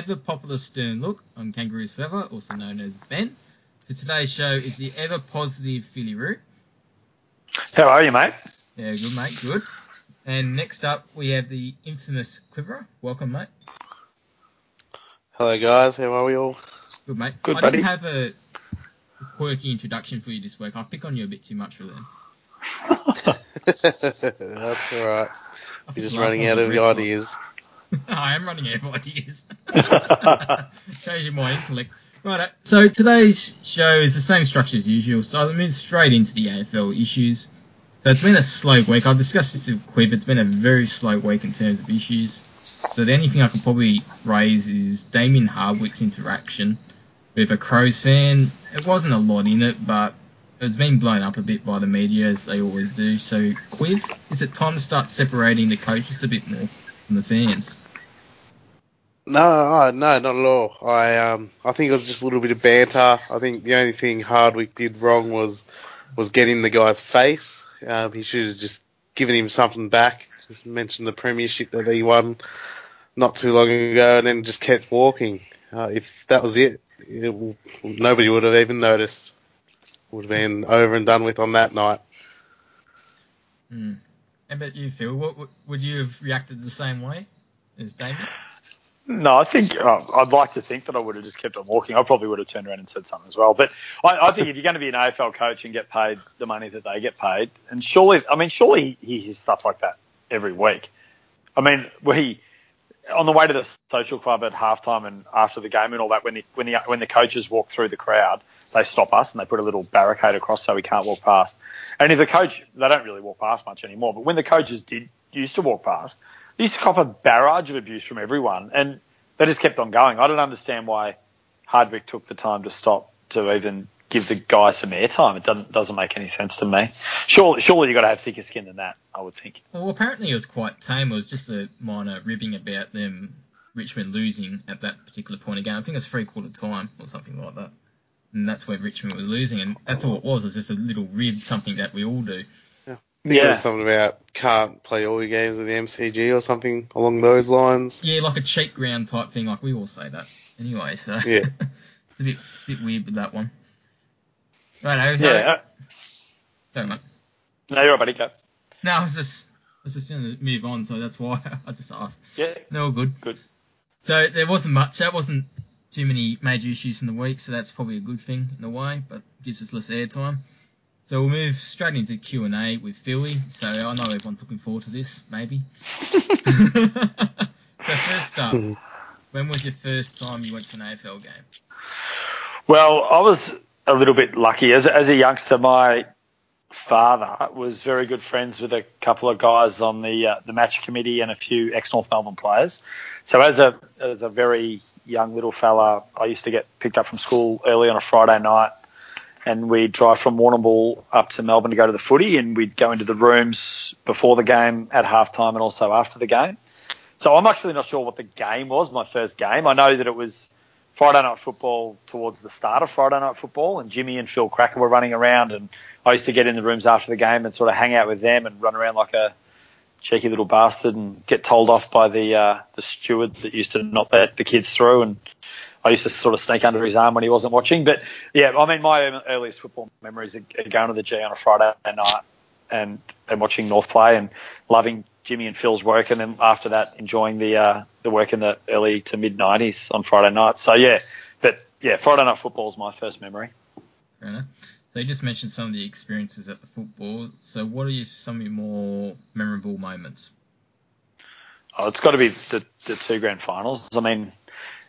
welcome to the ever popular Stern Look. I'm Kangaroos Forever, also known as Ben. For today's show is the ever positive Phillyroo. How are you, mate? Yeah, good mate, good. And next up we have the infamous Quivorir. Welcome, mate. Hello, guys. How are we all? Good, mate. Good, I buddy. didn't have a quirky introduction for you this week. I pick on you a bit too much for them. That's all right. I think You're just running out of a ideas. I am running out of ideas. You my intellect. Right, so today's show is the same structure as usual, so I'll move straight into the AFL issues. So it's been a slow week. I've discussed this with Quiv. It's been a very slow week in terms of issues. So the only thing I can probably raise is Damien Hardwick's interaction with a Crows fan. It wasn't a lot in it, but it's been blown up a bit by the media, as they always do. So, Quiv, is it time to start separating the coaches a bit more from the fans? No, no, not at all. I um, I think it was just a little bit of banter. I think the only thing Hardwick did wrong was was getting the guy's face. Um, he should have just given him something back. Just mentioned the premiership that he won not too long ago, and then just kept walking. Uh, if that was it, it, nobody would have even noticed. Would have been over and done with on that night. Hmm. How about you, Phil? What, what, would you have reacted the same way as Damien? No, I think uh, I'd like to think that I would have just kept on walking. I probably would have turned around and said something as well. But I, I think if you're going to be an AFL coach and get paid the money that they get paid, and surely, I mean, surely he hears stuff like that every week. I mean, we on the way to the social club at halftime and after the game and all that, when the when the when the coaches walk through the crowd, they stop us and they put a little barricade across so we can't walk past. And if the coach, they don't really walk past much anymore, but when the coaches did used to walk past, they used to cop a barrage of abuse from everyone, and they just kept on going. I don't understand why Hardwick took the time to stop to even give the guy some airtime. It doesn't doesn't make any sense to me. Surely, surely you got to have thicker skin than that. I would think. Well, apparently it was quite tame. It was just a minor ribbing about them, Richmond losing at that particular point again. I think it was three quarter time or something like that. And that's where Richmond was losing, and that's all it was. It was just a little rib, something that we all do. I think it Yeah. was something about can't play all your games at the MCG or something along those lines. Yeah, like a cheat ground type thing. Like we all say that anyway. So Yeah. it's a bit, it's a bit weird with that one. Right, so, Yeah. uh, sorry, mate. No, you're right, buddy. Go. No, I was just, I was just going to move on, so that's why I just asked. Yeah. They're all good. Good. So there wasn't much. That wasn't too many major issues from the week, so that's probably a good thing in a way, but gives us less airtime. So we'll move straight into Q and A with Philly. So I know everyone's looking forward to this, maybe. so first up, when was your first time you went to an AFL game? Well, I was a little bit lucky as as a youngster. My father was very good friends with a couple of guys on the uh, the match committee and a few ex North Melbourne players. So as a as a very young little fella, I used to get picked up from school early on a Friday night, and we'd drive from Warrnambool up to Melbourne to go to the footy, and we'd go into the rooms before the game, at halftime, and also after the game. So I'm actually not sure what the game was, my first game. I know that it was Friday night football towards the start of Friday night football, and Jimmy and Phil Krakouer were running around, and I used to get in the rooms after the game and sort of hang out with them and run around like a cheeky little bastard and get told off by the uh, the steward that used to not let the kids through, and I used to sort of sneak under his arm when he wasn't watching. But yeah, I mean, my earliest football memories are going to the G on a Friday night and and watching North play and loving Jimmy and Phil's work, and then after that enjoying the uh, the work in the early to mid '90s on Friday nights. So yeah, but yeah, Friday night football is my first memory. So you just mentioned some of the experiences at the football. So what are your, some of your more memorable moments? Oh, it's got to be the, the two grand finals. I mean,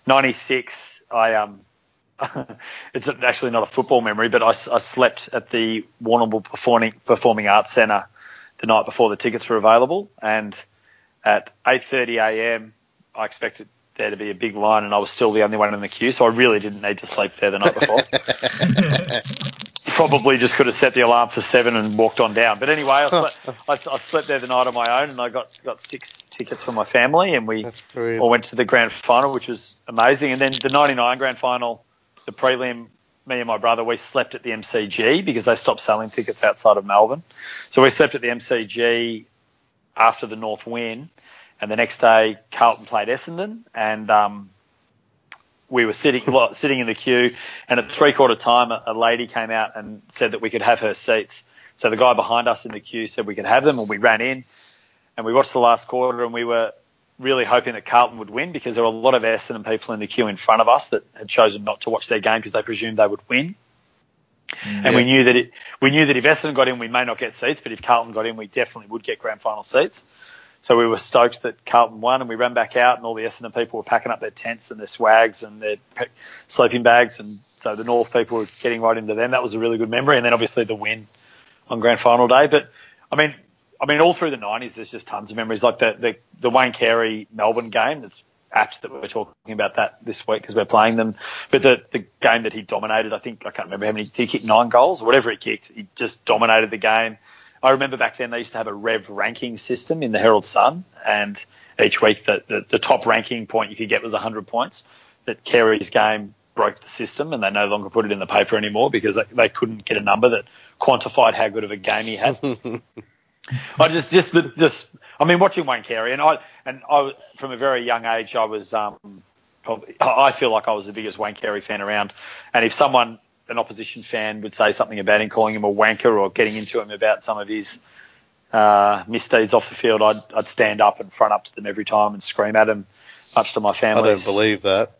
'96. I um, it's actually not a football memory, but I, I slept at the Warrnambool Performing Performing Arts Centre the night before the tickets were available, and at 8:30 a.m. I expected there to be a big line, and I was still the only one in the queue, so I really didn't need to sleep there the night before. Probably just could have set the alarm for seven and walked on down. But anyway, I slept, I, I slept there the night on my own, and I got got six tickets for my family, and we all went to the grand final, which was amazing. And then the '99 grand final, the prelim, me and my brother, we slept at the MCG because they stopped selling tickets outside of Melbourne. So we slept at the MCG after the North win, And the next day, Carlton played Essendon, and um, we were sitting sitting in the queue. And at three quarter time, a, lady came out and said that we could have her seats. So the guy behind us in the queue said we could have them, and we ran in, and we watched the last quarter, and we were really hoping that Carlton would win because there were a lot of Essendon people in the queue in front of us that had chosen not to watch their game because they presumed they would win. Mm, and we knew that it, we knew that if Essendon got in, we may not get seats, but if Carlton got in, we definitely would get grand final seats. So we were stoked that Carlton won, and we ran back out, and all the Essendon people were packing up their tents and their swags and their sleeping bags, and so the North people were getting right into them. That was a really good memory, and then obviously the win on grand final day. But I mean, I mean, all through the '90s, there's just tons of memories, like the the, the Wayne Carey Melbourne game. That's apt that we're talking about that this week because we're playing them. But the the game that he dominated, I think I can't remember how many he kicked nine goals or whatever he kicked. He just dominated the game. I remember back then they used to have a rev ranking system in the Herald Sun, and each week the, the, the top ranking point you could get was 100 points. That Carey's game broke the system, and they no longer put it in the paper anymore because they, they couldn't get a number that quantified how good of a game he had. I just, just, the, just, I mean, watching Wayne Carey, and I, and I, from a very young age, I was, um, probably, I feel like I was the biggest Wayne Carey fan around. And if someone, an opposition fan, would say something about him, calling him a wanker or getting into him about some of his uh, misdeeds off the field, I'd, I'd stand up and front up to them every time and scream at them, much to my family. I don't believe that.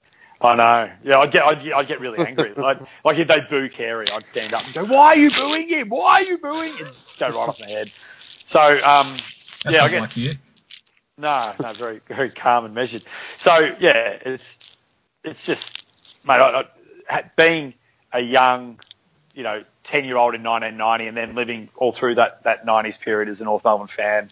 I know. Yeah, I'd get, I'd, I'd get really angry. like, like if they boo Carey, I'd stand up and go, "Why are you booing him? Why are you booing?" And just go right off my head. So um, yeah, I guess like you. no, no, very very calm and measured. So yeah, it's it's just mate, I, I, being a young, you know, ten year old in 1990, and then living all through that that 90s period as a North Melbourne fan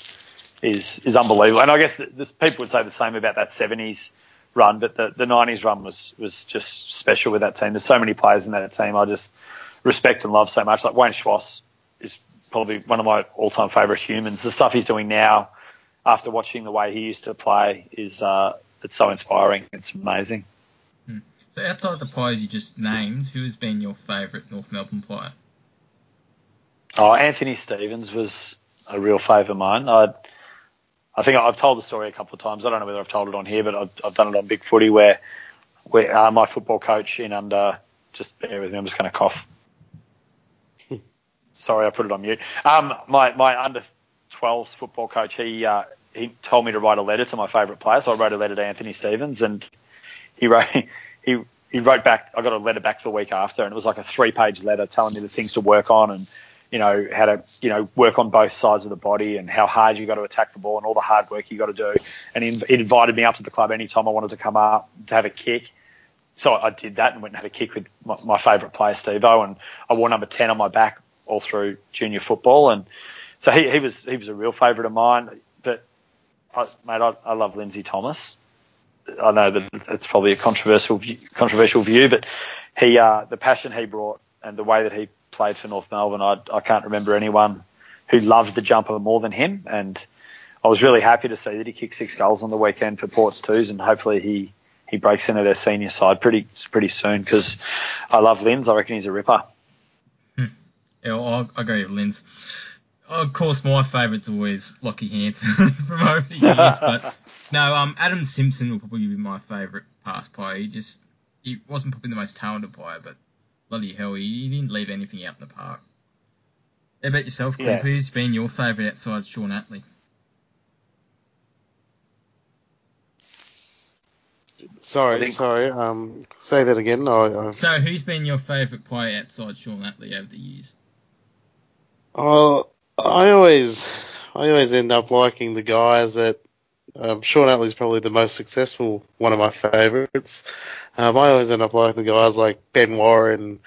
is is unbelievable. And I guess this, people would say the same about that 70s run, but the, the 90s run was was just special with that team. There's so many players in that team I just respect and love so much. Like Wayne Schwass is probably one of my all-time favourite humans. The stuff he's doing now, after watching the way he used to play, is uh, it's so inspiring. It's amazing. So outside the players you just named, who has been your favourite North Melbourne player? Oh, Anthony Stevens was a real favourite of mine. I, I think I've told the story a couple of times. I don't know whether I've told it on here, but I've, I've done it on Big Footy where, where uh, my football coach in under, just bear with me, I'm just going to cough. Sorry, I put it on mute. Um, my my under 12s football coach, he uh, he told me to write a letter to my favourite player, so I wrote a letter to Anthony Stevens, and he wrote he he wrote back. I got a letter back the week after, and it was like a three page letter telling me the things to work on and you know how to you know work on both sides of the body and how hard you got to attack the ball and all the hard work you got to do. And he, he invited me up to the club anytime I wanted to come up to have a kick. So I did that and went and had a kick with my, my favourite player, Steve O, and I wore number 10 on my back all through junior football, and so he, he was he was a real favourite of mine. But I, mate, I, I love Lindsay Thomas. I know that it's probably a controversial view, controversial view, but he uh, the passion he brought and the way that he played for North Melbourne, I, I can't remember anyone who loved the jumper more than him. And I was really happy to see that he kicked six goals on the weekend for Ports Twos, and hopefully he he breaks into their senior side pretty pretty soon because I love Linz. I reckon he's a ripper. Yeah, I'll, I'll go with Linz. Of course, my favourite's always Lachie Hansen from over the years, but no, um, Adam Simpson will probably be my favourite pass player. He just he wasn't probably the most talented player, but bloody hell, he, he didn't leave anything out in the park. How about yourself, Cliff? Yeah. Who's been your favourite outside Shaun Atley? Sorry, think- sorry. Um, say that again. I, I, So, who's been your favourite player outside Shaun Atley over the years? oh, I always, I always end up liking the guys that. Um, Shaun Atley's probably the most successful one of my favourites. Um, I always end up liking the guys like Ben Warren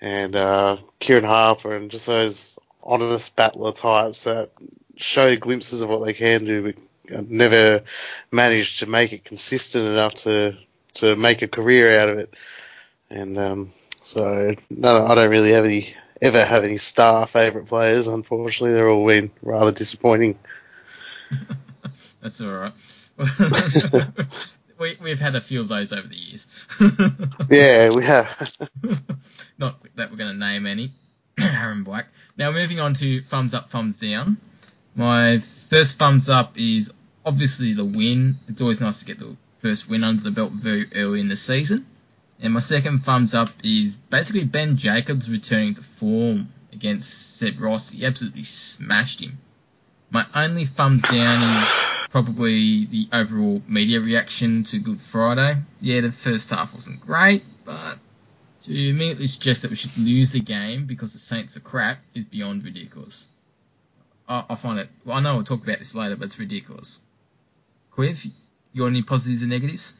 and uh, Kieran Harper and just those honest battler types that show glimpses of what they can do, but never manage to make it consistent enough to to make a career out of it. And um, so no, I don't really have any ever have any star favourite players. Unfortunately, they're all been rather disappointing. That's all right. we, we've had a few of those over the years. Yeah, we have. Not that we're going to name any. Aaron Black. Now moving on to thumbs up, thumbs down. My first thumbs up is obviously the win. It's always nice to get the first win under the belt very early in the season. And my second thumbs up is basically Ben Jacobs returning to form against Seb Ross. He absolutely smashed him. My only thumbs down is probably the overall media reaction to Good Friday. Yeah, the first half wasn't great, but to immediately suggest that we should lose the game because the Saints are crap is beyond ridiculous. I, I find it. Well, I know we'll talk about this later, but it's ridiculous. Quiv, you got any positives and negatives?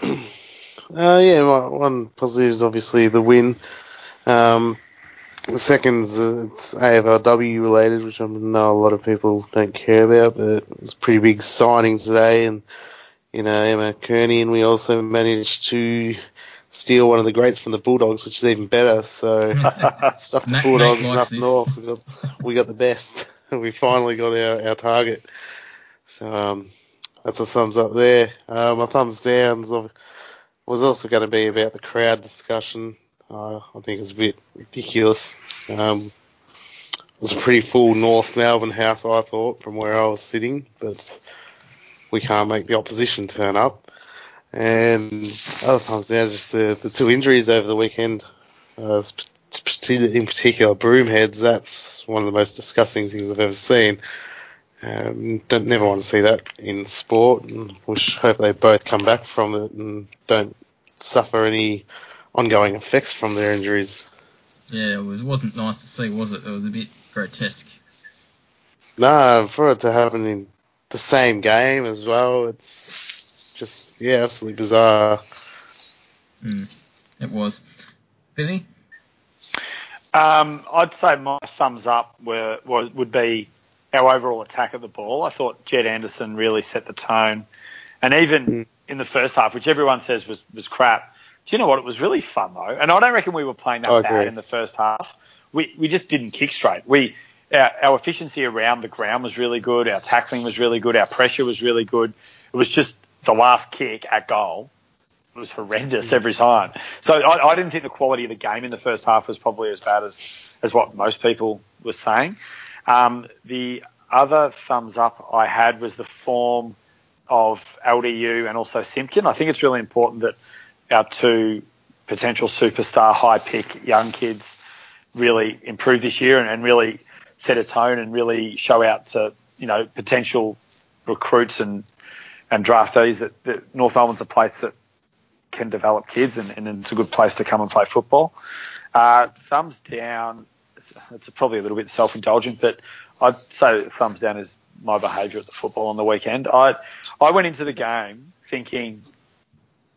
Uh, yeah, my, one positive is obviously the win. Um, the second is uh, it's AFLW related, which I know a lot of people don't care about, but it was a pretty big signing today, and you know Emma Kearney, and we also managed to steal one of the greats from the Bulldogs, which is even better. So stuff the Bulldogs Nate and likes up this. north, we got we got the best. we finally got our, our target. So um, that's a thumbs up there. Uh, my thumbs downs of- was also going to be about the crowd discussion. Uh, I think it's a bit ridiculous. Um, it was a pretty full North Melbourne house, I thought, from where I was sitting, but we can't make the opposition turn up. And other times is just the, the two injuries over the weekend. Uh, in particular, Broomheads. That's one of the most disgusting things I've ever seen. Um, don't never want to see that in sport, and wish hope they both come back from it and don't suffer any ongoing effects from their injuries. Yeah, it was, wasn't nice to see, was it? It was a bit grotesque. No, for it to happen in the same game as well, it's just yeah, absolutely bizarre. Mm, it was. Billy? Um, I'd say my thumbs up were, were would be our overall attack of the ball. I thought Jed Anderson really set the tone, and even Mm. in the first half, which everyone says was was crap. Do you know what? It was really fun though, and I don't reckon we were playing that I bad agree. in the first half. We we just didn't kick straight. We our, our efficiency around the ground was really good. Our tackling was really good. Our pressure was really good. It was just the last kick at goal was horrendous every time. So I, I didn't think the quality of the game in the first half was probably as bad as, as what most people were saying. Um, the other thumbs up I had was the form of LDU and also Simpkin. I think it's really important that our two potential superstar high pick young kids really improve this year and, and really set a tone and really show out to you know potential recruits and and draftees that, that North Melbourne's a place that can develop kids and, and it's a good place to come and play football. Uh, thumbs down. It's probably a little bit self-indulgent, but I'd say thumbs down is my behaviour at the football on the weekend. I I went into the game thinking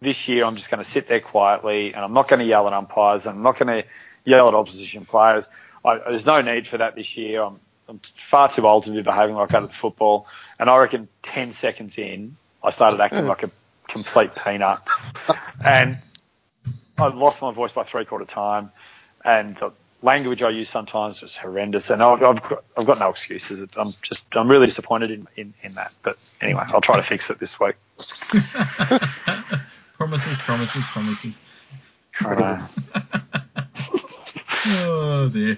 this year I'm just going to sit there quietly and I'm not going to yell at umpires and I'm not going to yell at opposition players. I, there's no need for that this year. I'm, I'm far too old to be behaving like that at football. And I reckon 10 seconds in, I started acting like a complete peanut. And I lost my voice by three quarter time. And language I use sometimes was horrendous. And I've, I've, got, I've got no excuses. I'm just, I'm really disappointed in, in, in that. But anyway, I'll try to fix it this week. promises, promises, promises. Oh dear.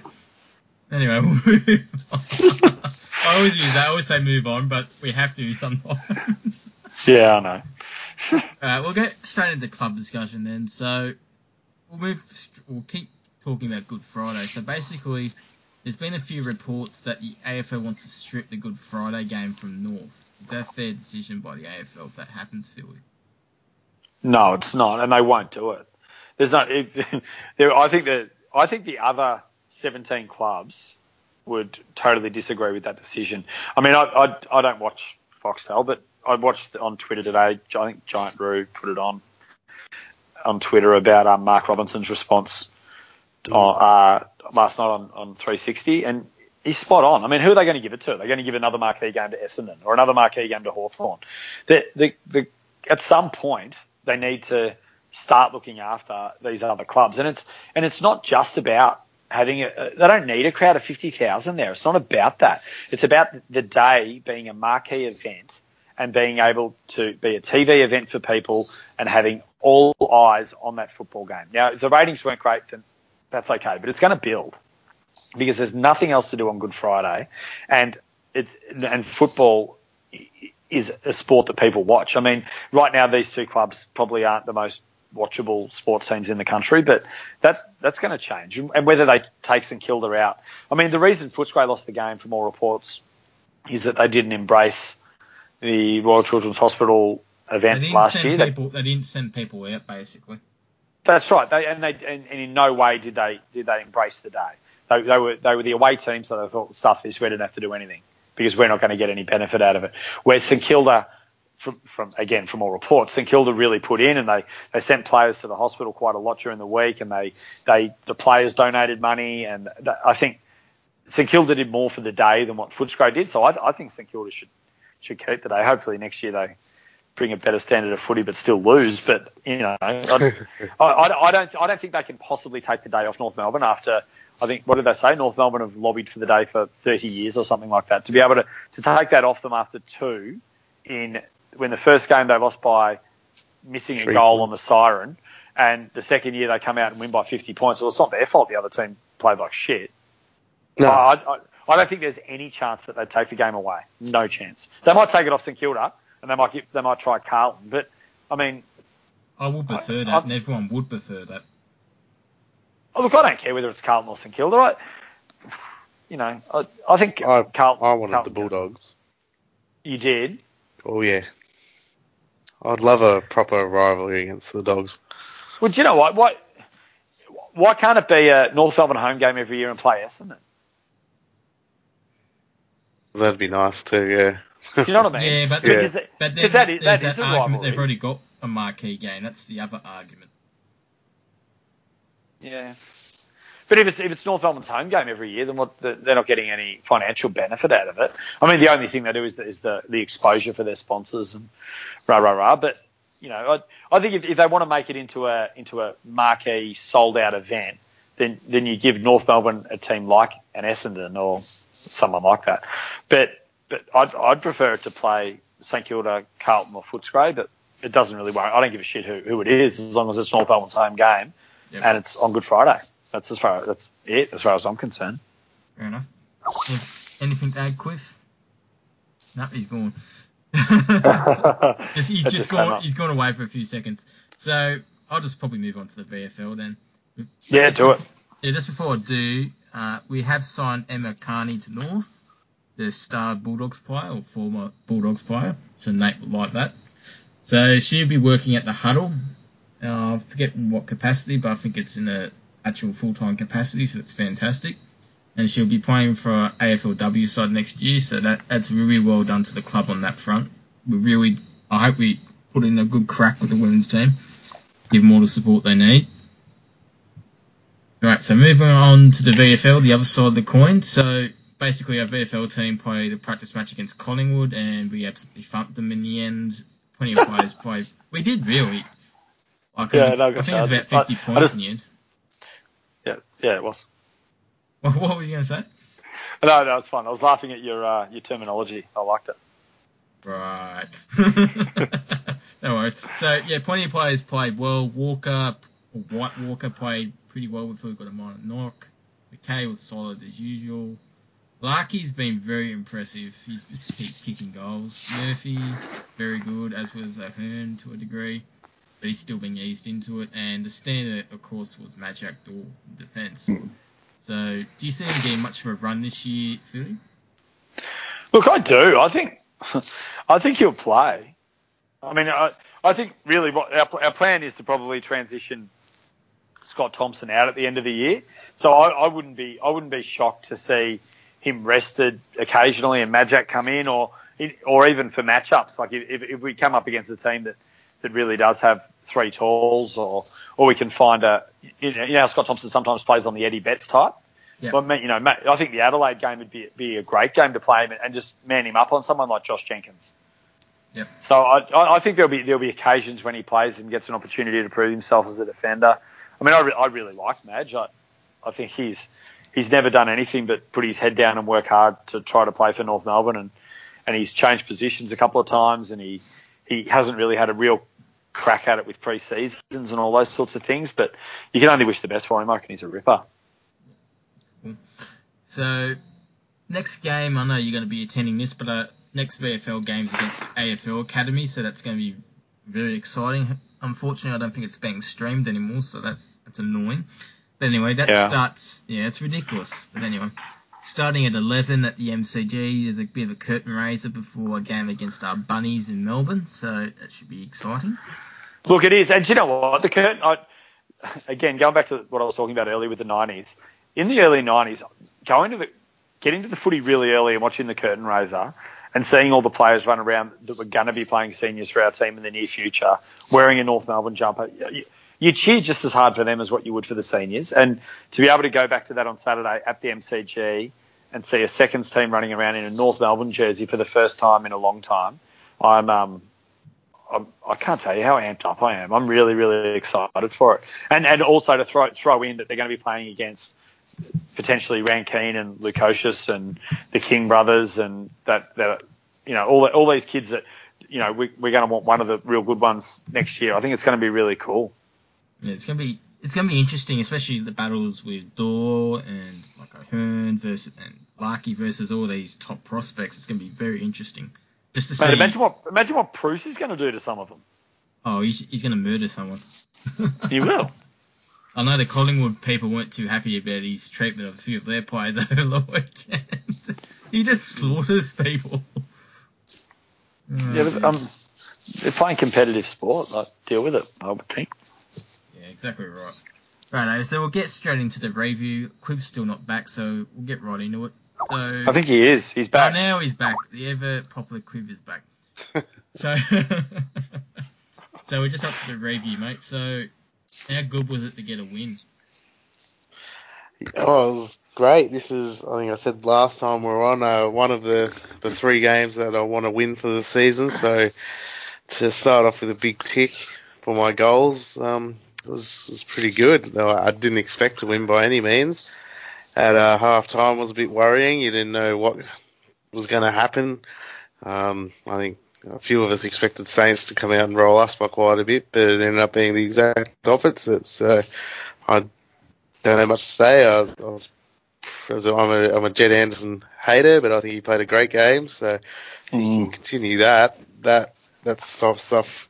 Anyway, we'll move on. I always use that. I always say move on, but we have to sometimes. Yeah, I know. Alright, we'll get straight into club discussion then. So we'll move. We'll keep talking about Good Friday. So basically, there's been a few reports that the AFL wants to strip the Good Friday game from North. Is that a fair decision by the AFL if that happens, Philly? No, it's not, and they won't do it. There's not. If, there, I think that I think the other 17 clubs would totally disagree with that decision. I mean, I I, I don't watch Foxtel, but I watched on Twitter today. I think Giant Roo put it on on Twitter about um, Mark Robinson's response on, uh, last night on, on 360, and he's spot on. I mean, who are they going to give it to? They're going to give another marquee game to Essendon or another marquee game to Hawthorn. The, the, the, at some point, they need to start looking after these other clubs, and it's and it's not just about having a. They don't need a crowd of fifty thousand there. It's not about that. It's about the day being a marquee event and being able to be a TV event for people and having all eyes on that football game. Now, the ratings weren't great, then that's okay, but it's going to build because there's nothing else to do on Good Friday, and it's and football is a sport that people watch. I mean, right now these two clubs probably aren't the most watchable sports teams in the country, but that that's going to change. And whether they take St Kilda out, I mean, the reason Footscray lost the game, from all reports, is that they didn't embrace the Royal Children's Hospital event last year. People, they, they, didn't send people out, basically. That's right. They, and they and, and, in no way did they did they embrace the day. They, they were they were the away team, so they thought stuff this. We didn't have to do anything because we're not going to get any benefit out of it. Where St Kilda, from, from again from all reports, St Kilda really put in and they, they sent players to the hospital quite a lot during the week, and they they the players donated money, and I think St Kilda did more for the day than what Footscray did. So I, I think St Kilda should should keep the day. Hopefully next year they bring a better standard of footy but still lose. But you know, I, I, I, don't I don't think they can possibly take the day off North Melbourne after I think what did they say? North Melbourne have lobbied for the day for 30 years or something like that. To be able to to take that off them after two in when the first game they lost by missing a goal on the siren. And the second year they come out and win by 50 points. Well, it's not their fault. The other team played like shit. No. I, I, I don't think there's any chance that they'd take the game away. No chance. They might take it off St Kilda, and they might get, they might try Carlton. But I mean, I would prefer I, that, I, and everyone would prefer that. Oh, look, I don't care whether it's Carlton or St Kilda. I, you know, I, I think I, Carlton. I wanted Carlton the Bulldogs. You did. Oh yeah. I'd love a proper rivalry against the Dogs. Well, do you know what? Why, why can't it be a North Melbourne home game every year and play Essendon? That'd be nice too, yeah. You know what I mean? Yeah, but, yeah. Because, but then, that is, that is a argument. rivalry. They've already got a marquee game. That's the other argument. Yeah. But if it's if it's North Melbourne's home game every year, then what, they're not getting any financial benefit out of it. I mean, the only thing they do is the, is the, the exposure for their sponsors and rah rah rah. But you know, I, I think if, if they want to make it into a into a marquee sold out event, then then you give North Melbourne a team like an Essendon or someone like that. But but I'd, I'd prefer it to play St Kilda, Carlton, or Footscray. But it doesn't really worry. I don't give a shit who, who it is as long as it's North Melbourne's home game yep. and it's on Good Friday. That's as far that's it as far as I'm concerned. Fair enough. Anything to add, Cliff? No, he's gone. he's just, just gone. He's gone away for a few seconds. So I'll just probably move on to the VFL then. Yeah, just do before, it. Yeah, just before I do, uh, we have signed Emma Kearney to North, the star Bulldogs player or former Bulldogs player. So Nate will like that. So she'll be working at the huddle. Uh, I forget what capacity, but I think it's in a actual full time capacity, so that's fantastic. And she'll be playing for AFLW side next year, so that that's really well done to the club on that front. We really, I hope we put in a good crack with the women's team, give them all the support they need. Right, so moving on to the VFL, the other side of the coin. So basically, our VFL team played a practice match against Collingwood, and we absolutely funked them in the end. Plenty of players played. We did really. Like, yeah, no, I think it was about 50 I, points I just, in the end. Yeah, yeah, it was. What, what was you going to say? No, no, it's fine. I was laughing at your uh, your terminology. I liked it. Right. no worries. So yeah, plenty of players played well. Walker, White Walker played pretty well with her, got a minor knock. McKay was solid as usual. Larkey's been very impressive. He's just keeps kicking goals. Murphy, very good, as was Ahern to a degree, but he's still being eased into it. And the standard, of course, was Majak Daw in defence. Hmm. So, do you see him getting much of a run this year, Philly? Look, I do. I think, I think he'll play. I mean, I, I think really what our, our plan is to probably transition Scott Thompson out at the end of the year. So I, I wouldn't be I wouldn't be shocked to see him rested occasionally and Majak come in, or or even for matchups. Like if, if we come up against a team that that really does have three talls, or or we can find a you know, you know Scott Thompson sometimes plays on the Eddie Betts type. Yeah. But you know, I think the Adelaide game would be be a great game to play him and just man him up on someone like Josh Jenkins. Yep. So I, I think there'll be there'll be occasions when he plays and gets an opportunity to prove himself as a defender. I mean, I, re- I really like Madge. I, I think he's he's never done anything but put his head down and work hard to try to play for North Melbourne, and and he's changed positions a couple of times, and he he hasn't really had a real crack at it with pre-seasons and all those sorts of things. But you can only wish the best for him. I reckon he's a ripper. So next game, I know you're going to be attending this, but uh, next VFL games against AFL Academy, so that's going to be very exciting. Unfortunately, I don't think it's being streamed anymore, so that's that's annoying. But anyway, that Yeah. starts. Yeah, it's ridiculous. But anyway, starting at 11 at the MCG, there's a bit of a curtain raiser before a game against our bunnies in Melbourne, so that should be exciting. Look, it is, and do you know what? The curtain. I, again, going back to what I was talking about earlier with the '90s. In the early '90s, going to the, getting to the footy really early and watching the curtain raiser, and seeing all the players run around that were going to be playing seniors for our team in the near future, wearing a North Melbourne jumper. You, cheer just as hard for them as what you would for the seniors, and to be able to go back to that on Saturday at the MCG and see a seconds team running around in a North Melbourne jersey for the first time in a long time, I'm um, I'm, I can't tell you how amped up I am. I'm really, really excited for it. And and also to throw throw in that they're going to be playing against potentially Rankine and Lukosius and the King brothers and that that you know all all these kids that you know we, we're going to want one of the real good ones next year. I think it's going to be really cool. Yeah, it's gonna be it's gonna be interesting, especially the battles with Daw and like Ahern versus and Larkey versus all these top prospects. It's gonna be very interesting. Just to see. Mate, imagine what imagine what Bruce is going to do to some of them. oh, he's, he's gonna murder someone. He will. I know the Collingwood people weren't too happy about his treatment of a few of their players over the weekend. he just slaughters people. Yeah, but um, they're playing competitive sport. Like, deal with it. I would think. Yeah, exactly right. Right, so we'll get straight into the review. Quiv's still not back, so we'll get right into it. So I think he is. He's Oh, back. now he's back. The ever popular Quiv is back. so, so we're just up to the review, mate. So, how good was it to get a win? Oh, it was great. This is, I think I said last time we're on, uh, one of the, the three games that I want to win for the season. So to start off with a big tick for my goals um, was, was pretty good. No, I didn't expect to win by any means. At uh, half time was a bit worrying. You didn't know what was going to happen. Um, I think a few of us expected Saints to come out and roll us by quite a bit, but it ended up being the exact opposite. So I don't have much to say. I was, I was I'm a, I'm a Jed Anderson hater, but I think he played a great game. So if you can continue that, that type of stuff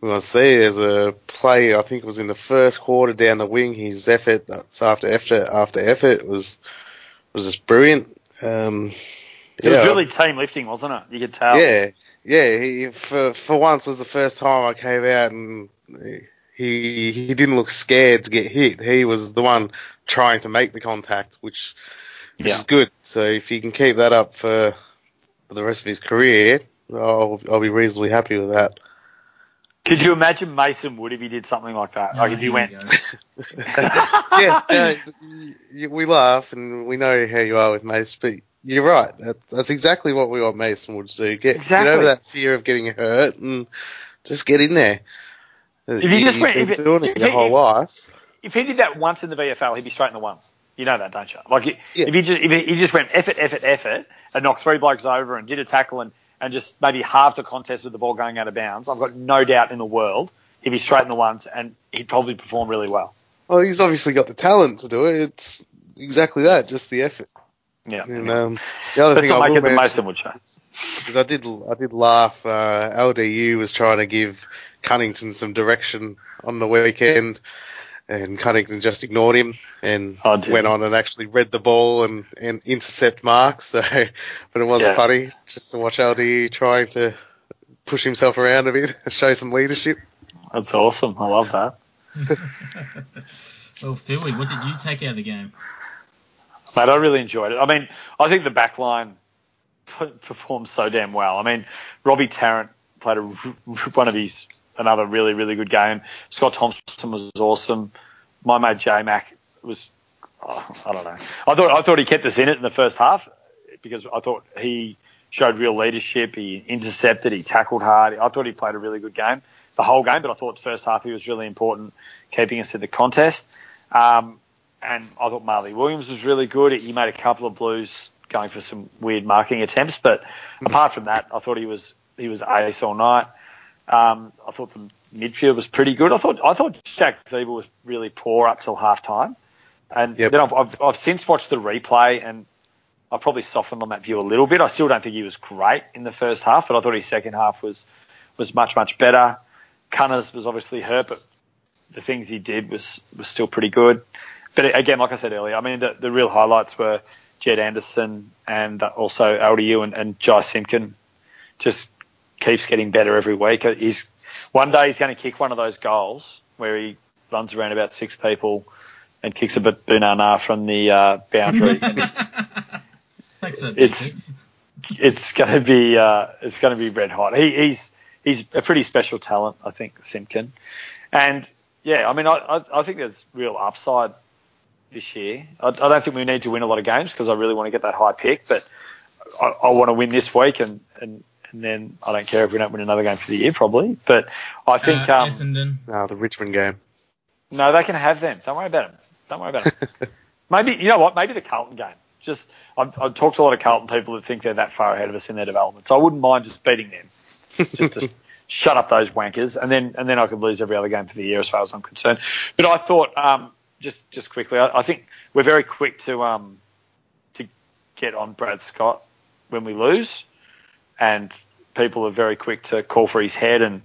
we want to see. There's a play I think it was in the first quarter down the wing. His effort, that's after effort after effort was was just brilliant. Um, It was really team lifting, wasn't it? You could tell. yeah, yeah. He, for for once was the first time I came out and he he didn't look scared to get hit. He was the one trying to make the contact, which which Yeah. is good. So if he can keep that up for, for the rest of his career, I'll I'll be reasonably happy with that. Could you imagine Mason Wood if he did something like that? like if he went. we yeah, no, y- y- we laugh and we know how you are with Mace, but you're right. That, that's exactly what we want Mason Wood to do. Get Exactly. get over that fear of getting hurt and just get in there. If you just You've went- been if it- doing it your it- whole if- life. if he did that once in the VFL, he'd be straight in the ones. You know that, don't you? Like i- Yeah. if he just if he he just went effort, effort, effort, and knocked three blokes over and did a tackle and, and just maybe halved a contest with the ball going out of bounds, I've got no doubt in the world he'd be straight in the ones and he'd probably perform really well. Well, he's obviously got the talent to do it. It's exactly that, just the effort. Yeah. And um, the other thing I will it the mention Mason Wood show. is I did I did laugh. Uh, LDU was trying to give Cunnington some direction on the weekend, and Cunnington just ignored him and Oh, went on and actually read the ball and, and intercept marks. So, but it was Yeah. funny just to watch LDU trying to push himself around a bit, show some leadership. That's awesome. I love that. well, Philly, what did you take out of the game? Mate, I really enjoyed it. I mean, I think the back line performed so damn well. I mean, Robbie Tarrant played a, one of his another really really good game. Scott Thompson was awesome. My mate J Mac was oh, I don't know. I thought I thought he kept us in it in the first half because I thought he showed real leadership. He intercepted. He tackled hard. I thought he played a really good game the whole game, but I thought the first half he was really important, keeping us in the contest. Um, and I thought Marley Williams was really good. He made a couple of blues going for some weird marking attempts, but apart from that, I thought he was he was ace all night. Um, I thought the midfield was pretty good. I thought I thought Jack Ziebell was really poor up till half time, and Yep. then I've, I've I've since watched the replay, and I've probably softened on that view a little bit. I still don't think he was great in the first half, but I thought his second half was was much much better. Cunners was obviously hurt, but the things he did was was still pretty good. But again, like I said earlier, I mean the, the real highlights were Jed Anderson and also LDU and, and Jy Simpkin. Just keeps getting better every week. He's one day he's going to kick one of those goals where he runs around about six people and kicks a banana from the uh, boundary. it's it's going to be uh, it's going to be red hot. He, he's he's a pretty special talent, I think, Simpkin, And yeah, I mean, I, I, I think there's real upside this year. I, I, don't think we need to win a lot of games because I really want to get that high pick, but I, I want to win this week and, and, and then I don't care if we don't win another game for the year, probably. But I think. Uh, um, Essendon. No, the Richmond game. No, they can have them. Don't worry about them. Don't worry about them. maybe, you know what? Maybe the Carlton game. Just, I've, I've, talked to a lot of Carlton people that think they're that far ahead of us in their development. So I wouldn't mind just beating them. Just to shut up those wankers, and then and then I could lose every other game for the year as far as I'm concerned. But I thought, um, just just quickly, I, I, think we're very quick to um, to get on Brad Scott when we lose, and people are very quick to call for his head and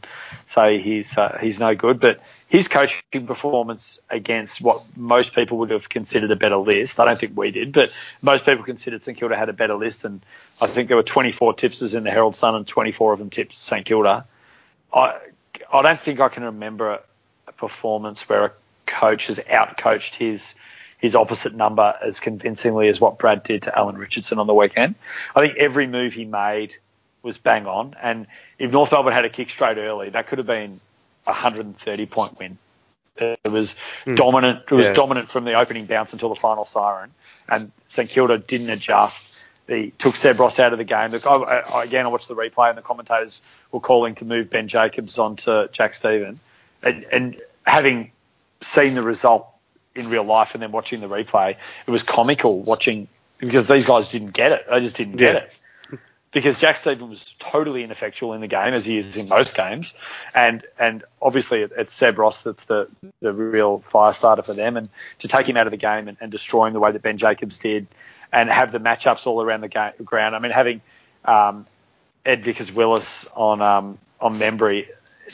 say he's uh, he's no good. But his coaching performance against what most people would have considered a better list, I don't think we did, but most people considered St Kilda had a better list, and I think there were 24 tipsters in the Herald Sun, and 24 of them tipped St Kilda. I I don't think I can remember a performance where a coach has outcoached his his opposite number as convincingly as what Brad did to Alan Richardson on the weekend. I think every move he made was bang on, and if North Melbourne had a kick straight early, that could have been a 130 point win. It was mm. dominant. It was yeah. dominant from the opening bounce until the final siren, and St Kilda didn't adjust They took Seb Ross out of the game. Look, I, I, again, I watched the replay and the commentators were calling to move Ben Jacobs onto Jack Steven. And, and having seen the result in real life and then watching the replay, it was comical watching because these guys didn't get it. They just didn't get it because Jack Steven was totally ineffectual in the game as he is in most games, and and obviously it's Seb Ross that's the the real fire starter for them, and to take him out of the game and, and destroy him the way that Ben Jacobs did, and have the matchups all around the game, ground. I mean, having um, Ed Vickers Willis on um, on Membrey,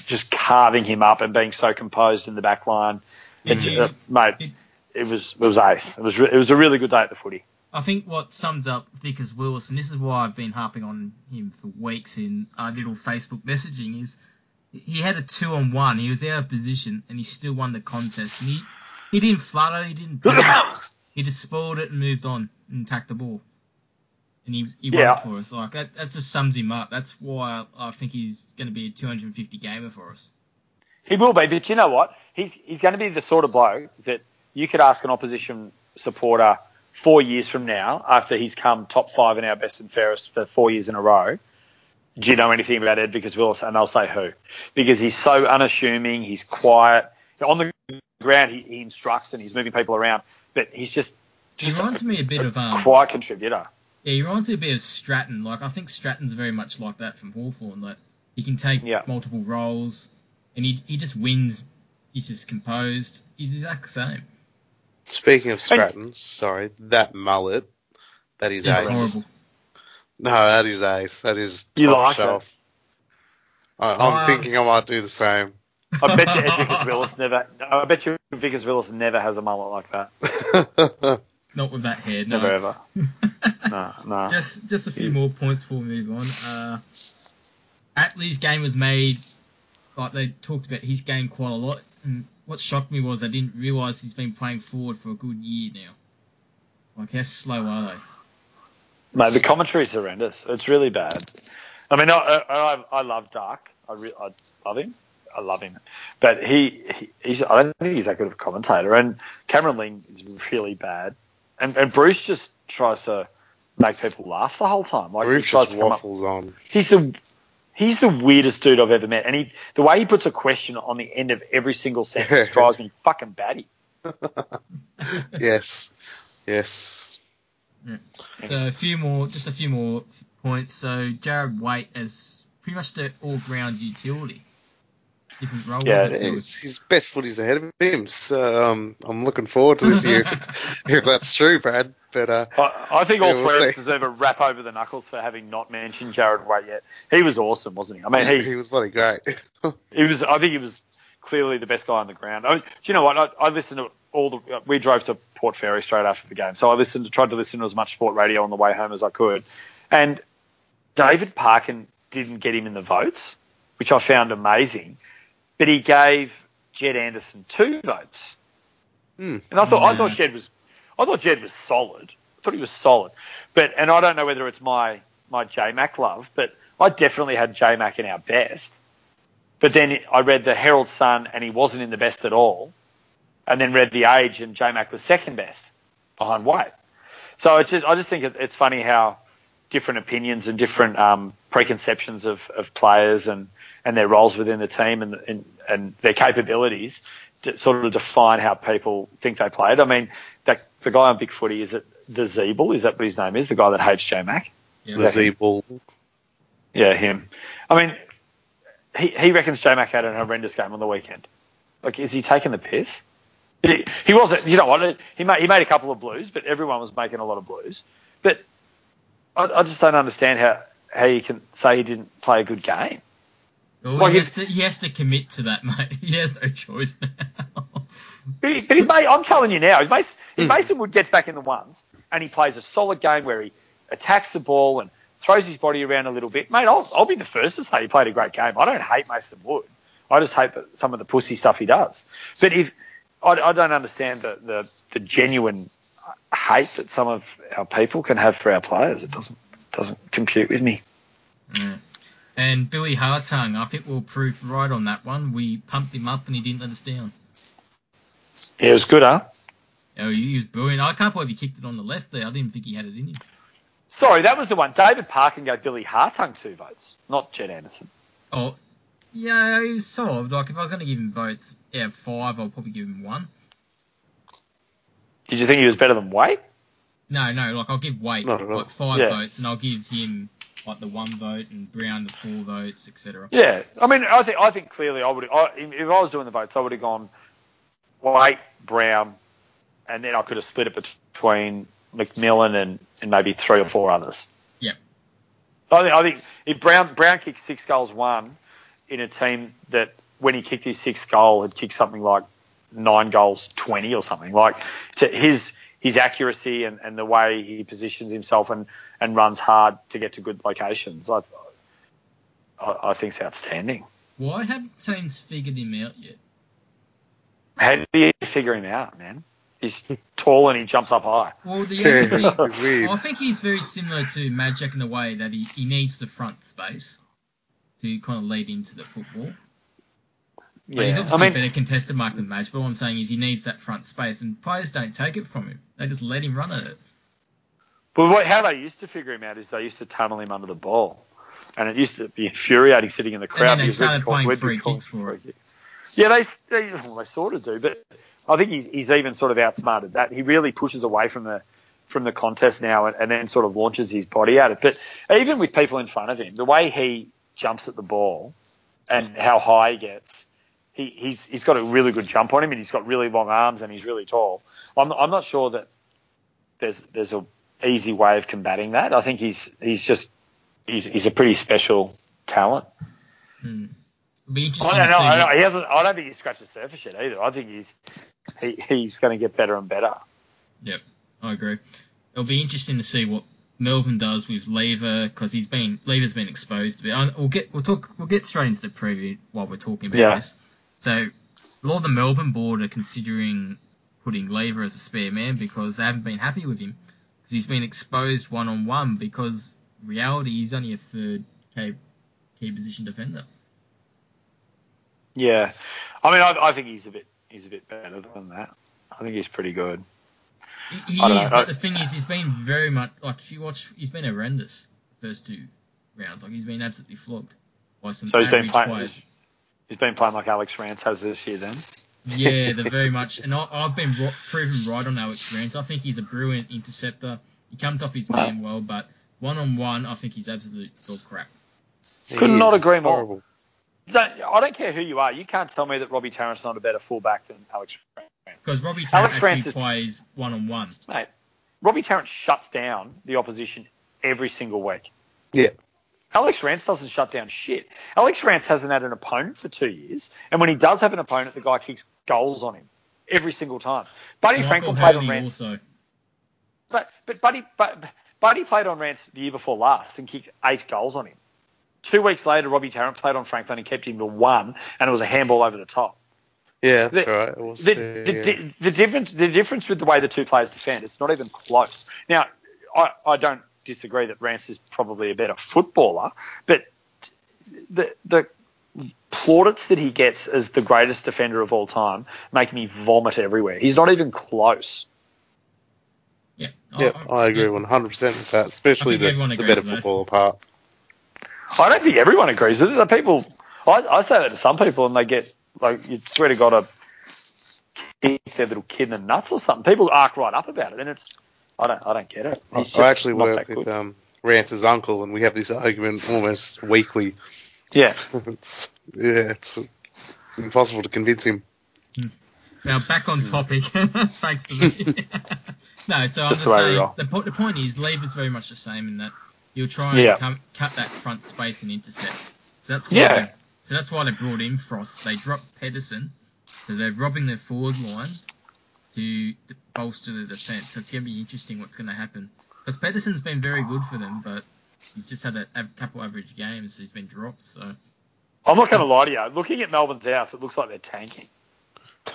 just carving him up and being so composed in the back line, mm-hmm. uh, mate, it was it was ace. It was it was a really good day at the footy. I think what sums up Vickers Willis, and this is why I've been harping on him for weeks in our little Facebook messaging, is he had a two on one. He was out of position, and he still won the contest. And he, he didn't flutter, he didn't. he just spoiled it and moved on and tacked the ball. And he, he yeah. won for us. Like that, that just sums him up. That's why I, I think he's going to be a 250 gamer for us. He will be, but you know what? He's he's going to be the sort of bloke that you could ask an opposition supporter four years from now, after he's come top five in our best and fairest for four years in a row, do you know anything about Ed Vickers Willis? And they'll say who, because he's so unassuming, he's quiet. On the ground, he, he instructs and he's moving people around, but he's just, just he reminds a, me a bit of um, quiet contributor. Yeah, he reminds me a bit of Stratton. Like I think Stratton's very much like that from Hawthorn. Like he can take yeah. multiple roles, and he he just wins. He's just composed. He's exactly the same. Speaking of Stratton, sorry, that mullet, that is ace. Horrible. No, that is ace. That is you top like shelf. I, am um, thinking I might do the same. I bet you Vickers Willis never. I bet you Vickers Willis never has a mullet like that. Not with that hair, no. Never ever. no, no. Just, just a few more points before we move on. Uh, Atley's game was made. Like they talked about his game quite a lot, and what shocked me was I didn't realise he's been playing forward for a good year now. Like, how slow are they? Mate, the commentary is horrendous. It's really bad. I mean, I, I, I love Dark. I, re- I love him. I love him. But he, he, he's, I don't think he's that good of a commentator. And Cameron Ling is really bad. And, and Bruce just tries to make people laugh the whole time. Like Bruce just waffles on. He's the He's the weirdest dude I've ever met, and he the way he puts a question on the end of every single sentence drives me fucking batty. yes, yes. Yeah. So a few more, just a few more points. So Jared Waite is pretty much the all-round utility. Different role. Yeah, wasn't His, his best footy's ahead of him, so um, I'm looking forward to this year if, it's, if that's true, Brad. But uh, I, I think all Yeah, we'll three of us see. deserve a rap over the knuckles for having not mentioned Jared Waite yet. He was awesome, wasn't he? I mean, he, he, he was bloody great. he was. I think he was clearly the best guy on the ground. I, do you know what? I, I listened to all the. We drove to Port Fairy straight after the game, so I listened, tried to listen to as much sport radio on the way home as I could. And David Parkin didn't get him in the votes, which I found amazing, but he gave Jed Anderson two votes. Hmm. And I thought I thought Jed was I thought Jed was solid. I thought he was solid. But and I don't know whether it's my my J Mac love, but I definitely had J Mac in our best. But then I read the Herald Sun and he wasn't in the best at all. And then read the Age and J Mac was second best behind Waite. So it's just, I just think it's funny how different opinions and different um, preconceptions of, of players and, and their roles within the team and, and, and their capabilities to sort of define how people think they played. I mean, that the guy on Big Footy is it the Zeeble? Is that what his name is? The guy that hates J Mac? Yeah. the Z. Yeah, him. I mean, he he reckons J Mac had an horrendous game on the weekend. Like, is he taking the piss? He, he wasn't. You know what? He made he made a couple of blues, but everyone was making a lot of blues. But I, I just don't understand how how you can say he didn't play a good game. Well, Like he, has to, he has to commit to that, mate. He has no choice now. But, he, but he made, I'm telling you now, if Mason, if Mason hmm. Wood gets back in the ones and he plays a solid game where he attacks the ball and throws his body around a little bit, mate, I'll, I'll be the first to say he played a great game. I don't hate Mason Wood. I just hate the, some of the pussy stuff he does. But if I, I don't understand the, the, the genuine hate that some of our people can have for our players. It doesn't doesn't compute with me. Yeah. And Billy Hartung, I think we'll prove right on that one. We pumped him up and he didn't let us down. Yeah, it was good, huh? Oh, he was brilliant. I can't believe he kicked it on the left there. I didn't think he had it in him. Sorry, that was the one. David Parkin gave Billy Hartung two votes, not Jed Anderson. Oh, yeah, he was solid. Like, if I was going to give him votes out of five, I'll probably give him one. Did you think he was better than Waite? No, no, like, I'll give Waite, Not at all. like, five Yeah. votes, and I'll give him, like, the one vote, and Brown the four votes, etc. Yeah, I mean, I think I think clearly I would. I, if I was doing the votes, I would have gone Waite, Brown, and then I could have split it between Macmillan and, and maybe three or four others. Yeah, I think I think if Brown Brown kicked six goals, one in a team that when he kicked his sixth goal had kicked something like nine goals, twenty or something like to his his accuracy and, and the way he positions himself and, and runs hard to get to good locations. I I, I think it's outstanding. Why haven't teams figured him out yet? How do you figure him out, man? He's tall and he jumps up high. Well, the Yeah, only thing, it's. I think he's very similar to Majak in the way that he, he needs the front space to kind of lead into the football. But he's Yeah, I obviously a better contested mark than Madge, but what I'm saying is he needs that front space, and players don't take it from him. They just let him run at it. but what, how they used to figure him out is they used to tunnel him under the ball, and it used to be infuriating sitting in the crowd. then they started playing free kicks for it. kicks. Yeah, they, they well, they sort of do, but I think he's, he's even sort of outsmarted that. He really pushes away from the from the contest now, and, and then sort of launches his body at it. But even with people in front of him, the way he jumps at the ball and how high he gets, he, he's he's got a really good jump on him, and he's got really long arms, and he's really tall. I'm I'm not sure that there's there's a easy way of combating that. I think he's he's just he's he's a pretty special talent. Hmm. Be interesting I don't to know. see. I, don't, he hasn't. I don't think he's scratched the surface yet either. I think he's he, he's going to get better and better. Yep, I agree. It'll be interesting to see what Melbourne does with Lever because he's been Lever's been exposed a bit. I- We'll get we'll talk we'll get straight into the preview while we're talking about Yeah. this. So, a lot of the Melbourne board are considering putting Lever as a spare man because they haven't been happy with him because he's been exposed one on one because reality he's only a third key, key position defender. Yeah, I mean, I, I think he's a bit he's a bit better than that. I think he's pretty good. He, he is, but the thing is, he's been very much like if you watch, he's been horrendous the first two rounds. Like he's been absolutely flogged by some So he's been playing. players. He's, he's been playing like Alex Rance has this year. Then Yeah, they're very much, and I, I've been ro- proven right on Alex Rance. I think he's a brilliant interceptor. He comes off his man well, but one on one, I think he's absolute dog crap. Could not agree more. horrible. Don't, I don't care who you are. You can't tell me that Robbie Tarrant's not a better fullback than Alex Rance. Because Robbie Tarrant Alex actually Rance is- plays one on one. Mate, Robbie Tarrant shuts down the opposition every single week. Yeah. Alex Rance doesn't shut down shit. Alex Rance hasn't had an opponent for two years, and when he does have an opponent, the guy kicks goals on him every single time. Buddy Michael Franklin played on Hurley Rance, also. but but Buddy but, Buddy played on Rance the year before last and kicked eight goals on him. Two weeks later, Robbie Tarrant played on Franklin and kept him to one, and it was a handball over the top. Yeah, that's The- right. It was, The, the, yeah. di- the difference the difference with the way the two players defend, it's not even close. Now, I, I don't disagree that Rance is probably a better footballer, but the the plaudits that he gets as the greatest defender of all time make me vomit everywhere. He's not even close. Yeah. yeah, I- I agree yeah. 100% with that, especially the, the better with that. footballer part. I don't think everyone agrees with it. The people, I, I say that to some people, and they get like you swear to God, a kick their little kid in the nuts or something. People arc right up about it, and it's I don't I don't get it. I, He's just I actually work with um, Rance's uncle, and we have this argument almost weekly. yeah. it's, yeah, it's impossible to convince him. Now back Hmm. on topic. Thanks to me. no, so I'm Just just the way we saying the, po- the point is Lever is very much the same in that you'll try and Yeah. come, cut that front space and intercept. So that's why Yeah. they, so that's why they brought in Frost. They dropped Pedersen, so they're robbing their forward line to bolster the defence. So it's going to be interesting what's going to happen. Because Pedersen's been very good for them, but he's just had a, a couple average games. So he's been dropped. So I'm not going to lie to you. Looking at Melbourne's house, it looks like they're tanking.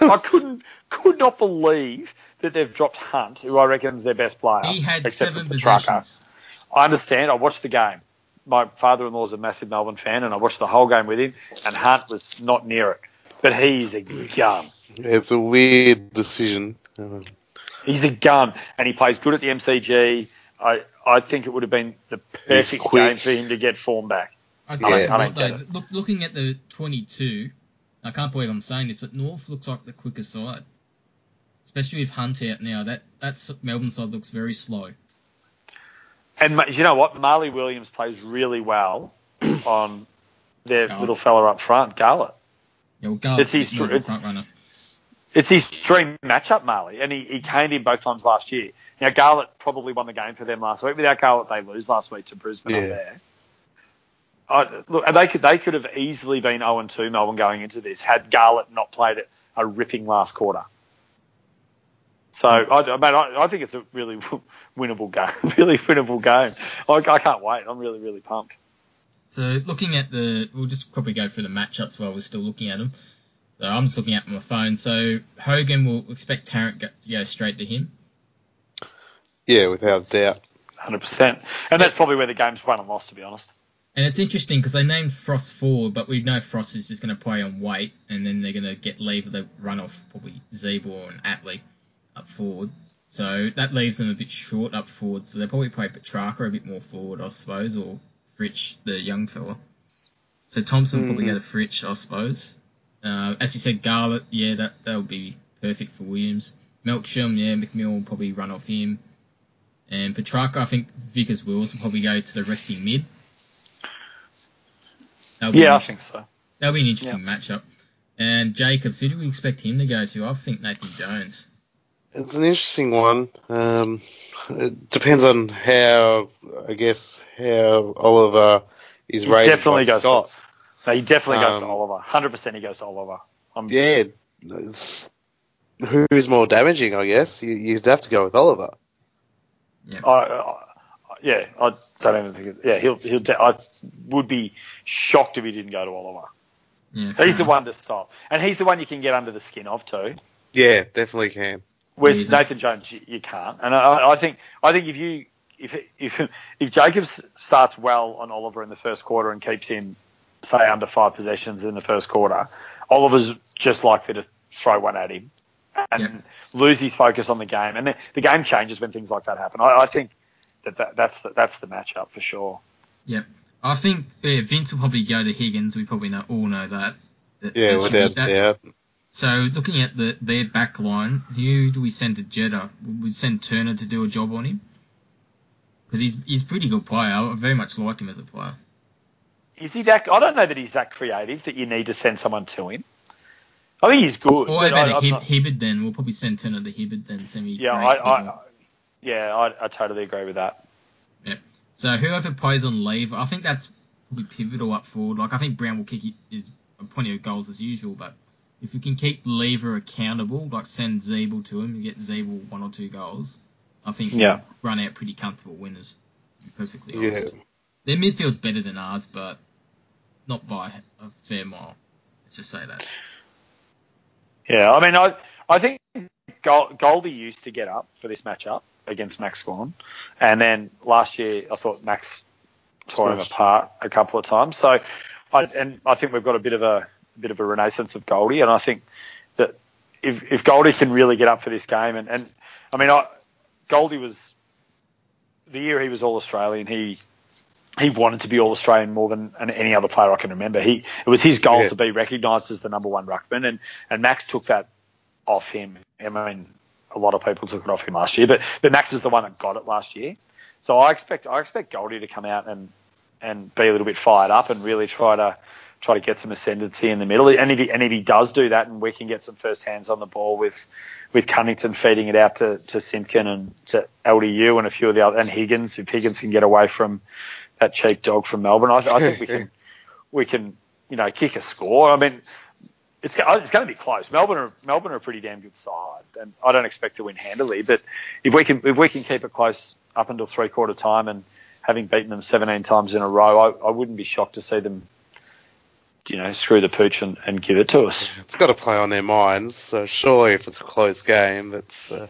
I couldn't could not believe that they've dropped Hunt, who I reckon is their best player. he had seven possessions. I understand. I watched the game. My father-in-law is a massive Melbourne fan, and I watched the whole game with him. And Hunt was not near it, but he's a gun. It's a weird decision. Uh, He's a gun, and he plays good at the MCG. I I think it would have been the perfect quick. game for him to get form back. I Yeah. tell you I don't what, get though, it. look, looking at the 22, I can't believe I'm saying this, but North looks like the quicker side. Especially with Hunt out now, that that's Melbourne side looks very slow. And you know what? Marley Williams plays really well on their little fella up front, Garlett. Yeah, well, Garlett It's his is tr- of a it's- front runner. It's his dream matchup, Marley, and he, he came in both times last year. Now, Garlett probably won the game for them last week. Without Garlett, they lose last week to Brisbane up there. I, look, they could they could have easily been 0 and 2 Melbourne going into this had Garlett not played a ripping last quarter. So I, I, mean, I, I think it's a really winnable game, really winnable game. I, I can't wait. I'm really really pumped. So looking at the, we'll just probably go through the matchups while we're still looking at them. So I'm just looking at my phone. So Hogan will expect Tarrant go, to go straight to him. yeah, without a doubt. 100%. And that's probably where the game's won and lost, to be honest. And it's interesting because they named Frost forward, but we know Frost is just going to play on Waite, and then they're going to get leave the run off probably Ziebell and Atley up forward. So that leaves them a bit short up forward. So they probably play Petracca a bit more forward, I suppose, or Fritsch, the young fella. So Thompson will probably Mhm. go to Fritsch, I suppose. Uh, as you said, Garlett, yeah, that that would be perfect for Williams. Melksham, yeah, McMill will probably run off him. And Petracca, I think Vickers-Willis will probably go to the resting mid. That'll be Yeah, I an think so. That'll be an interesting matchup. And Jacobs, who do we expect him to go to? I think Nathan Jones. It's an interesting one. Um, it depends on how, I guess, how Oliver is rated definitely by goes Scott. No, he definitely goes to Um, Oliver. 100% he goes to Oliver. I'm, Yeah, it's, who's more damaging? I guess you, you'd have to go with Oliver. I, I, yeah, I don't even think. It, yeah, he'll he'll. I would be shocked if he didn't go to Oliver. Yeah, fair He's the one to stop, and he's the one you can get under the skin of too. Yeah, definitely can. Whereas Yeah, Nathan Jones, you, you can't. And I, I think I think if you if if if Jacobs starts well on Oliver in the first quarter and keeps him say under five possessions in the first quarter, Oliver's just likely to throw one at him and Yep. lose his focus on the game. And the, the game changes when things like that happen. I, I think that, that that's the, that's the matchup for sure. Yep. I think yeah, Vince will probably go to Higgins. We probably know, all know that. That- Yeah, that should without that- doubt. So looking at the their back line, who do we send to Jetta? Would we send Turner to do a job on him? Because he's he's a pretty good player. I very much like him as a player. Is he that? I don't know that he's that creative that you need to send someone to him. I think he's good. Or but about I- a I'm Hib- not- Hibberd then. We'll probably send Turner to Hibberd then. Semi. yeah, I, I, yeah, I, I totally agree with that. So whoever plays on Lever, I think that's probably pivotal up forward. Like I think Brown will kick his plenty of goals as usual, but if we can keep Lever accountable, like send Ziebell to him and get Ziebell one or two goals, I think Yeah. we'll run out pretty comfortable winners. To be perfectly Yeah. honest, their midfield's better than ours, but not by a fair mile. Let's just say that. Yeah, I mean, I I think Goldie used to get up for this matchup against Max Gawn, and then last year I thought Max tore him apart a couple of times. So, I, and I think we've got a bit of a bit of a renaissance of Goldie, and I think that if if Goldie can really get up for this game, and and I mean, I, Goldie was the year he was All Australian, he. He wanted to be All Australian more than any other player I can remember. He it was his goal Yeah. to be recognised as the number one ruckman, and and Max took that off him. I mean, a lot of people took it off him last year, but but Max is the one that got it last year. So I expect I expect Goldie to come out and and be a little bit fired up and really try to try to get some ascendancy in the middle. And if he, and if he does do that, and we can get some first hands on the ball with with Cunnington feeding it out to to Simpkin and to LDU and a few of the other and Higgins, if Higgins can get away from that cheap dog from Melbourne, I, I think we can we can you know kick a score. I mean. It's, it's going to be close. Melbourne are Melbourne are a pretty damn good side, and I don't expect to win handily. But if we can if we can keep it close up until three quarter time, and having beaten them 17 times in a row, I, I wouldn't be shocked to see them, you know, screw the pooch and, and give it to us. It's got to play on their minds. So surely, if it's a close game, that's. Uh,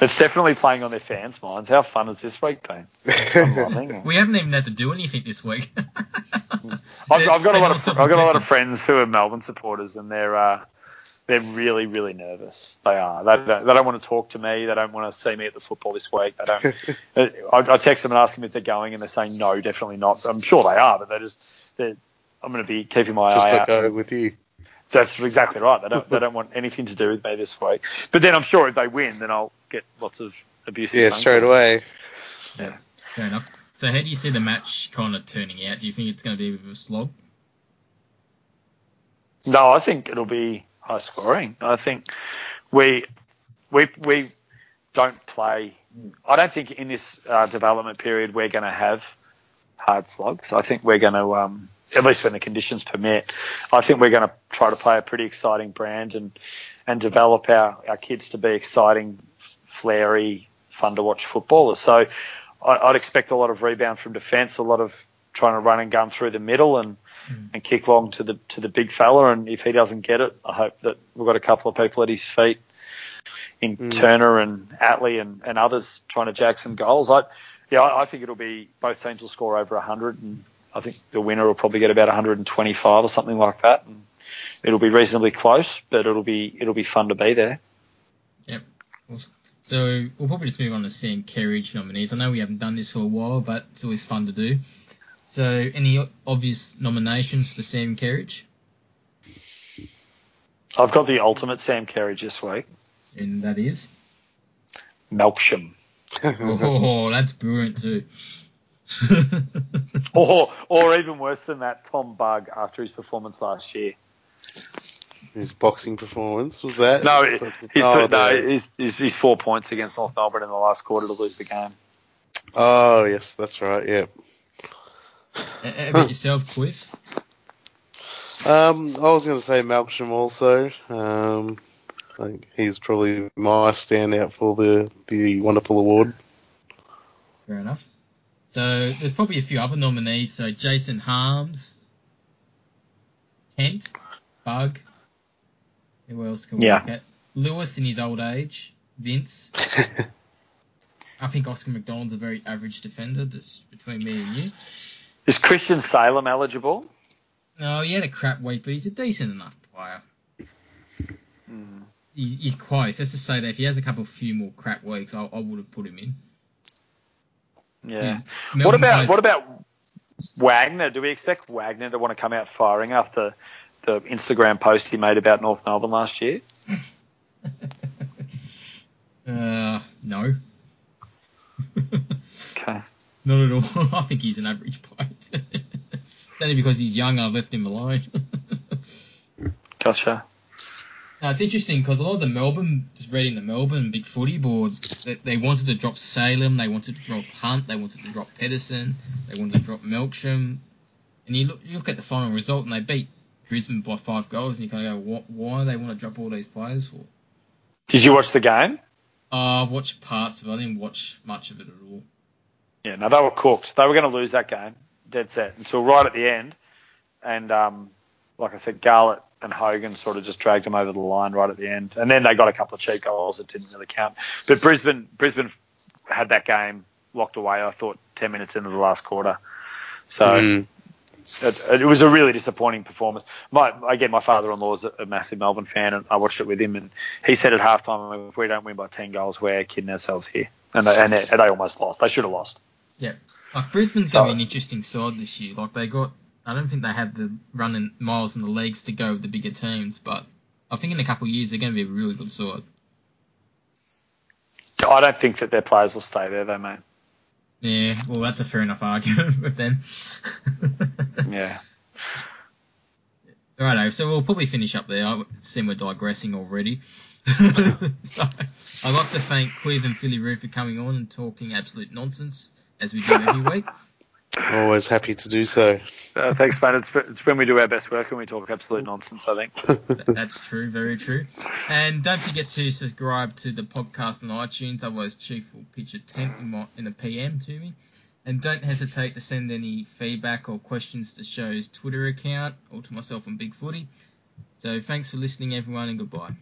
It's definitely playing on their fans' minds. How fun has this week been? I'm loving it. We haven't even had to do anything this week. I've, I've got a lot of I've got a lot of friends who are Melbourne supporters, and they're uh, they're really really nervous. They are. They, they, they don't want to talk to me. They don't want to see me at the football this week. They don't. I, I text them and ask them if they're going, and they're saying no, definitely not. I'm sure they are, but they're just. I'm going to be keeping my just eye to out. go with you. That's exactly right. They don't they don't want anything to do with me this week. But then I'm sure if they win, then I'll get lots of abuse. Yeah, phone straight calls. away. Fair enough. So how do you see the match kind of turning out? Do you think it's going to be a bit of a slog? No, I think it'll be high scoring. I think we we we don't play. I don't think in this uh, development period we're going to have hard slogs. I think we're going to, um, at least when the conditions permit, I think we're going to try to play a pretty exciting brand and and develop our, our kids to be exciting, flary, fun to watch footballers. So I, I'd expect a lot of rebound from defence, a lot of trying to run and gun through the middle and and kick long to the to the big fella. And if he doesn't get it, I hope that we've got a couple of people at his feet in Mm. Turner and Atley and, and others trying to jag some goals. I yeah, I, I think it'll be both teams will score over 100, and I think the winner will probably get about 125 or something like that. And it'll be reasonably close, but it'll be it'll be fun to be there. Yep. Awesome. So we'll probably just move on to Sam carriage nominees. I know we haven't done this for a while, but it's always fun to do. So any obvious nominations for the Sam Carriage? I've got the ultimate Sam Carriage this week, And that is? Melksham, Oh, that's brilliant too. or or even worse than that, Tom Bugg after his performance last year. His boxing performance was that? No, Was he's that the- put, oh, no, the- he's, he's, he's four points against North Melbourne in the last quarter to lose the game. oh, yes, that's right. Yeah. How about yourself, Cliff? Um, I was going to say Malcolm also. Um, I think he's probably my standout for the the wonderful award. Fair enough. So there's probably a few other nominees. So Jason Harms, Kent, Bugg. Who else can we Yeah. look at? Lewis in his old age, Vince. I think Oscar McDonald's a very average defender. That's between me and you. Is Christian Salem eligible? No, he had a crap week, but he's a decent enough player. Mm. He, he's close. Let's just say that if he has a couple of few more crap weeks, I, I would have put him in. Yeah. What about plays- what about Wagner? Do we expect Wagner to want to come out firing after the Instagram post he made about North Melbourne last year? uh, no. Okay. Not at all. I think he's an average player. only because he's young. I've left him alone. Gotcha. Now, it's interesting because a lot of the Melbourne, just reading the Melbourne big footy board, they, they wanted to drop Salem, they wanted to drop Hunt, they wanted to drop Pedersen, they wanted to drop Melksham. And you look, you look at the final result and they beat Brisbane by five goals, and you kind of go, what, why do they want to drop all these players for? Did you watch the game? Uh, I watched parts of it. I didn't watch much of it at all. Yeah, no, they were cooked. They were going to lose that game, dead set, until right at the end. And um, like I said, Garlett and Hogan sort of just dragged them over the line right at the end. And then they got a couple of cheap goals that didn't really count. But Brisbane, Brisbane had that game locked away. I thought ten minutes into the last quarter. So. Mm. It, it, was a really disappointing performance. My again, my father-in-law is a massive Melbourne fan, and I watched it with him, and he said at halftime, "If we don't win by ten goals, we're kidding ourselves here." And they, and they, and they almost lost. They should have lost. Yeah, like Brisbane's so, going to be an interesting side this year. Like they got, I don't think they have the running miles in the legs to go with the bigger teams, but I think in a couple of years they're going to be a really good side. I don't think that their players will stay there, though, mate. Yeah, well, that's a fair enough argument with them. yeah. Righto, so we'll probably finish up there. I seem we're digressing already. so, I'd like to thank Quiv and Phillyroo for coming on and talking absolute nonsense, as we do every week. Always happy to do so. Uh, thanks, man. It's, it's, when we do our best work and we talk absolute nonsense, I think. That's true, very true. And don't forget to subscribe to the podcast on iTunes, otherwise Chief will pitch a tent in, my, in a PM to me. And don't hesitate to send any feedback or questions to show's Twitter account or to myself on Big Footy. So thanks for listening, everyone, and goodbye.